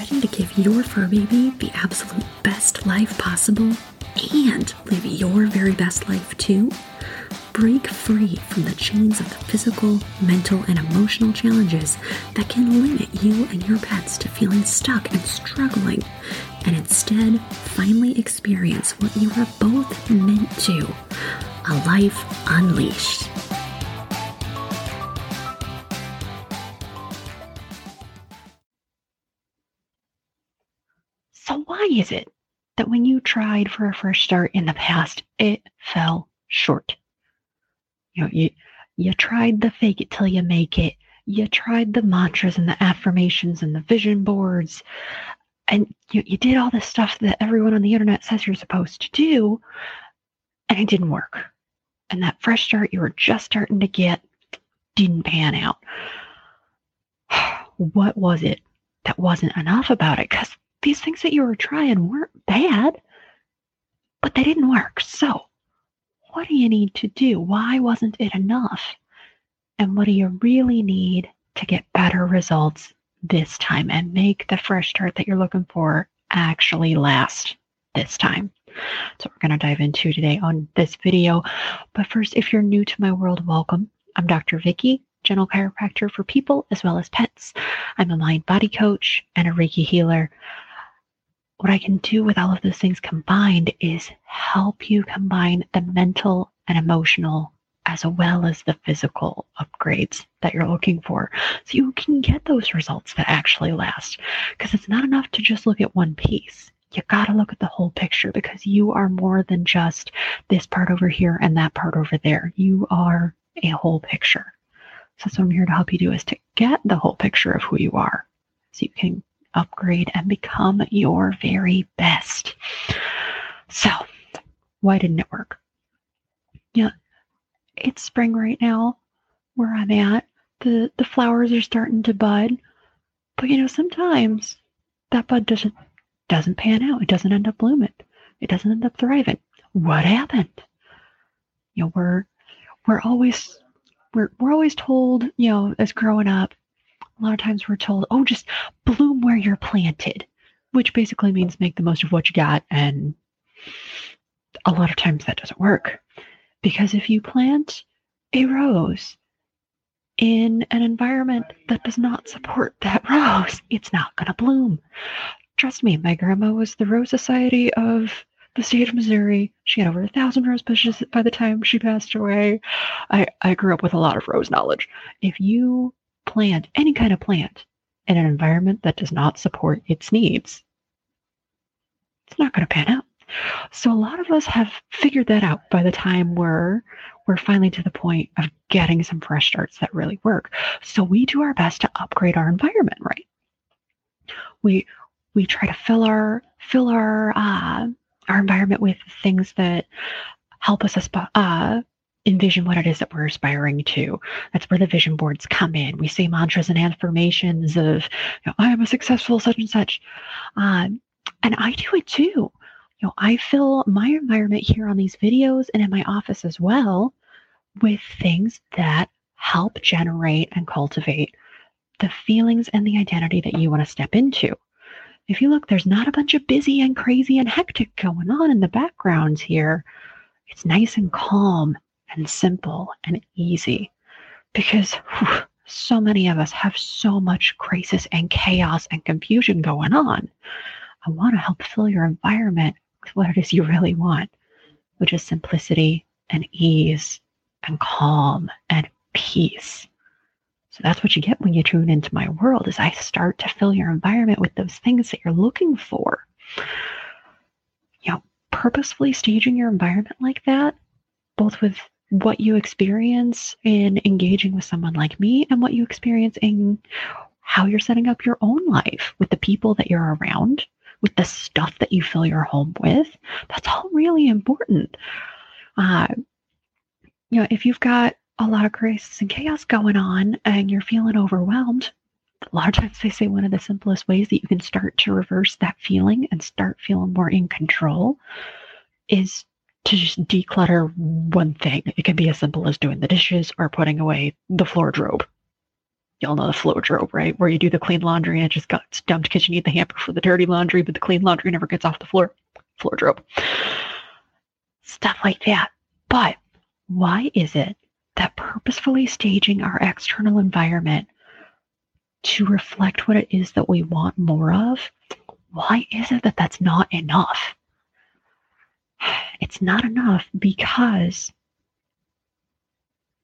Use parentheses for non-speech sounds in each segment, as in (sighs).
Ready to give your fur baby the absolute best life possible and live your very best life too? Break free from the chains of the physical, mental, and emotional challenges that can limit you and your pets to feeling stuck and struggling, and instead finally experience what you are both meant to a life unleashed. Is it that when you tried for a fresh start in the past, it fell short? You know, you, you tried the fake it till you make it. You tried the mantras and the affirmations and the vision boards. And you, you did all the stuff that everyone on the internet says you're supposed to do, and it didn't work. And that fresh start you were just starting to get didn't pan out. (sighs) What was it that wasn't enough about it? Because these things that you were trying weren't bad, but they didn't work. So, what do you need to do? Why wasn't it enough? And what do you really need to get better results this time and make the fresh start that you're looking for actually last this time? So, we're going to dive into today on this video. But first, if you're new to my world, welcome. I'm Dr. Vicki, general chiropractor for people as well as pets. I'm a mind body coach and a Reiki healer what I can do with all of those things combined is help you combine the mental and emotional as well as the physical upgrades that you're looking for so you can get those results that actually last. Because it's not enough to just look at one piece. You got to look at the whole picture because you are more than just this part over here and that part over there. You are a whole picture. So that's what I'm here to help you do is to get the whole picture of who you are so you can upgrade and become your very best. So, why didn't it work? Yeah, it's spring right now where I'm at. The the flowers are starting to bud. But you know, sometimes that bud doesn't doesn't pan out. It doesn't end up blooming. It doesn't end up thriving. What happened? You know, we're we're always we're we're always told, you know, as growing up, a lot of times we're told, oh, just bloom where you're planted, which basically means make the most of what you got. And a lot of times that doesn't work because if you plant a rose in an environment that does not support that (laughs) rose, it's not going to bloom. Trust me, my grandma was the Rose Society of the state of Missouri. She had over a thousand rose bushes by the time she passed away. I, I grew up with a lot of rose knowledge. If you plant, any kind of plant, in an environment that does not support its needs, it's not going to pan out. So a lot of us have figured that out by the time we're we're finally to the point of getting some fresh starts that really work. So we do our best to upgrade our environment, right? We we try to fill our fill our uh, our environment with things that help us uh, envision what it is that we're aspiring to. That's where the vision boards come in. We say mantras and affirmations of, you know, I am a successful such and such. Um, and I do it too. You know, I fill my environment here on these videos and in my office as well with things that help generate and cultivate the feelings and the identity that you want to step into. If you look, there's not a bunch of busy and crazy and hectic going on in the backgrounds here. It's nice and calm and simple and easy because whew, so many of us have so much crisis and chaos and confusion going on. I want to help fill your environment with what it is you really want, which is simplicity and ease and calm and peace. So that's what you get when you tune into my world is I start to fill your environment with those things that you're looking for. You know, purposefully staging your environment like that, both with what you experience in engaging with someone like me and what you experience in how you're setting up your own life with the people that you're around, with the stuff that you fill your home with. That's all really important. Uh, you know, if you've got a lot of crisis and chaos going on and you're feeling overwhelmed, a lot of times they say one of the simplest ways that you can start to reverse that feeling and start feeling more in control is to just declutter one thing. It can be as simple as doing the dishes or putting away the floordrobe. Y'all know the floordrobe, right? Where you do the clean laundry and it just gets dumped because you need the hamper for the dirty laundry, but the clean laundry never gets off the floor. floordrobe. Stuff like that. But why is it that purposefully staging our external environment to reflect what it is that we want more of, why is it that that's not enough? It's not enough because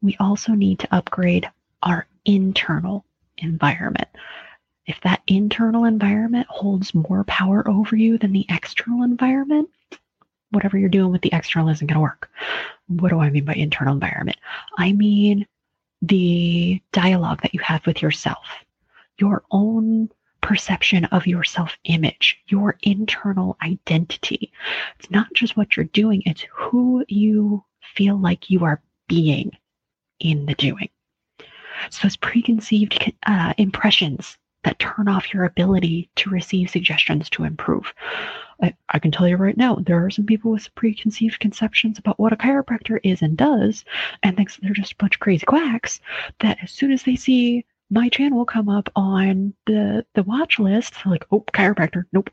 we also need to upgrade our internal environment. If that internal environment holds more power over you than the external environment, whatever you're doing with the external isn't going to work. What do I mean by internal environment? I mean the dialogue that you have with yourself, your own perception of your self image, your internal identity. It's not just what you're doing, it's who you feel like you are being in the doing. So, those preconceived uh, impressions that turn off your ability to receive suggestions to improve. I, I, can tell you right now, there are some people with preconceived conceptions about what a chiropractor is and does, and thinks they're just a bunch of crazy quacks. That as soon as they see my channel will come up on the the watch list, they're like, "Oh, chiropractor, nope."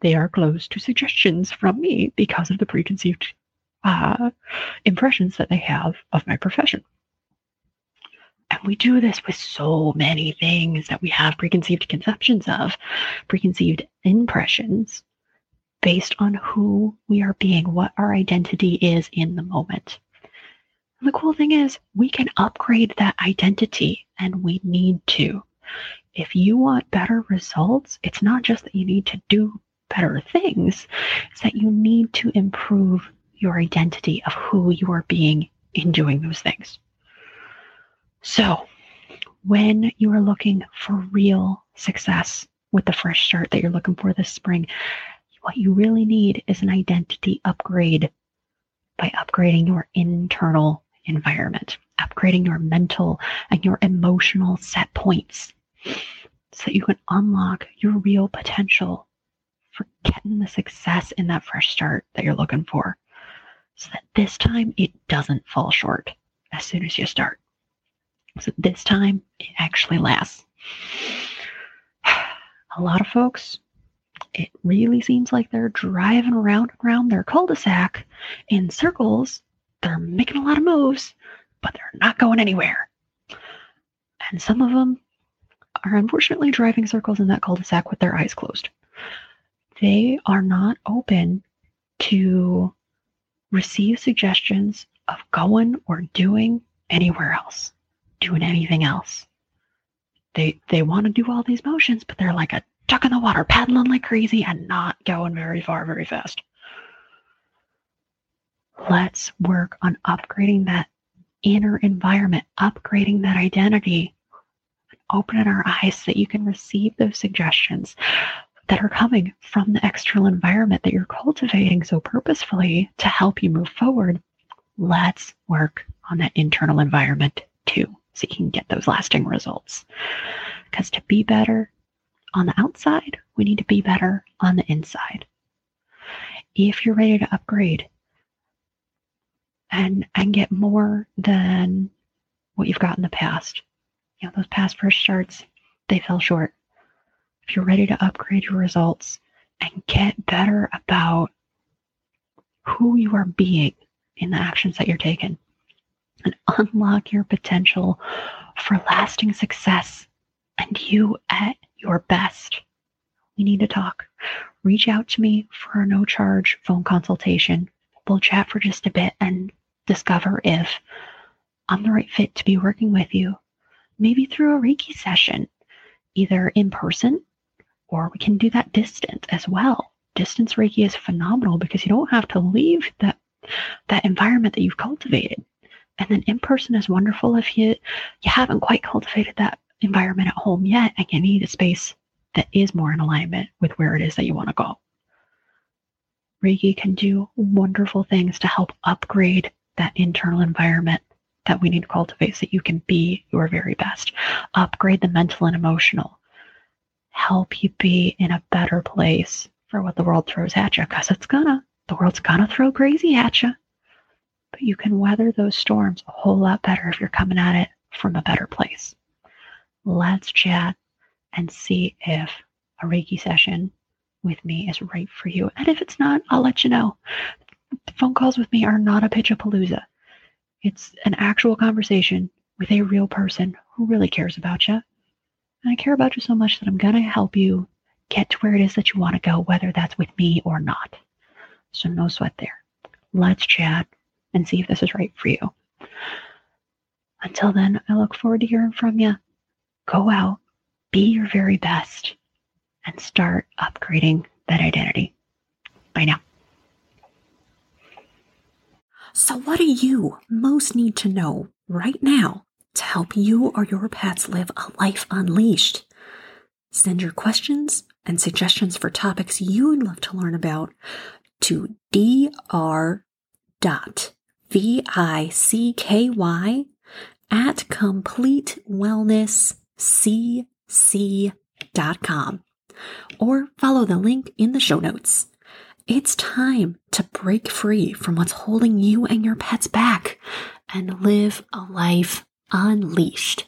They are closed to suggestions from me because of the preconceived uh, impressions that they have of my profession. And we do this with so many things that we have preconceived conceptions of, preconceived impressions based on who we are being, what our identity is in the moment. And the cool thing is, we can upgrade that identity and we need to. If you want better results, it's not just that you need to do better things, it's that you need to improve your identity of who you are being in doing those things. So, when you are looking for real success with the fresh start that you're looking for this spring, what you really need is an identity upgrade by upgrading your internal environment, upgrading your mental and your emotional set points so that you can unlock your real potential for getting the success in that fresh start that you're looking for. So that this time it doesn't fall short as soon as you start. So this time it actually lasts. (sighs) A lot of folks, it really seems like they're driving around and around their cul-de-sac in circles. They're making a lot of moves, but they're not going anywhere. And some of them are unfortunately driving circles in that cul-de-sac with their eyes closed. They are not open to receive suggestions of going or doing anywhere else doing anything else. They they want to do all these motions, but they're like a duck in the water, paddling like crazy and not going very far very fast. Let's work on upgrading that inner environment, upgrading that identity, and opening our eyes so that you can receive those suggestions that are coming from the external environment that you're cultivating so purposefully to help you move forward. Let's work on that internal environment too so you can get those lasting results. Because to be better on the outside, we need to be better on the inside. If you're ready to upgrade and and get more than what you've got in the past, you know, those past first starts, they fell short. If you're ready to upgrade your results and get better about who you are being in the actions that you're taking, and unlock your potential for lasting success and you at your best. We need to talk. Reach out to me for a no charge phone consultation. We'll chat for just a bit and discover if I'm the right fit to be working with you. Maybe through a Reiki session, either in person or we can do that distance as well. Distance Reiki is phenomenal because you don't have to leave that that environment that you've cultivated. And then in person is wonderful if you you haven't quite cultivated that environment at home yet and you need a space that is more in alignment with where it is that you want to go. Reiki can do wonderful things to help upgrade that internal environment that we need to cultivate so that you can be your very best. Upgrade the mental and emotional. Help you be in a better place for what the world throws at you because it's gonna. The world's gonna throw crazy at you but you can weather those storms a whole lot better if you're coming at it from a better place. let's chat and see if a Reiki session with me is right for you. And if it's not, I'll let you know. Phone calls with me are not a pitch a palooza. It's an actual conversation with a real person who really cares about you. And I care about you so much that I'm going to help you get to where it is that you want to go, whether that's with me or not. So, no sweat there. Let's chat and see if this is right for you. Until then, I look forward to hearing from you. Go out, be your very best, and start upgrading that identity. Bye now. So, what do you most need to know right now to help you or your pets live a life unleashed? Send your questions and suggestions for topics you'd love to learn about to dr.vicky at completewellnesscc.com or follow the link in the show notes. It's time to break free from what's holding you and your pets back and live a life unleashed.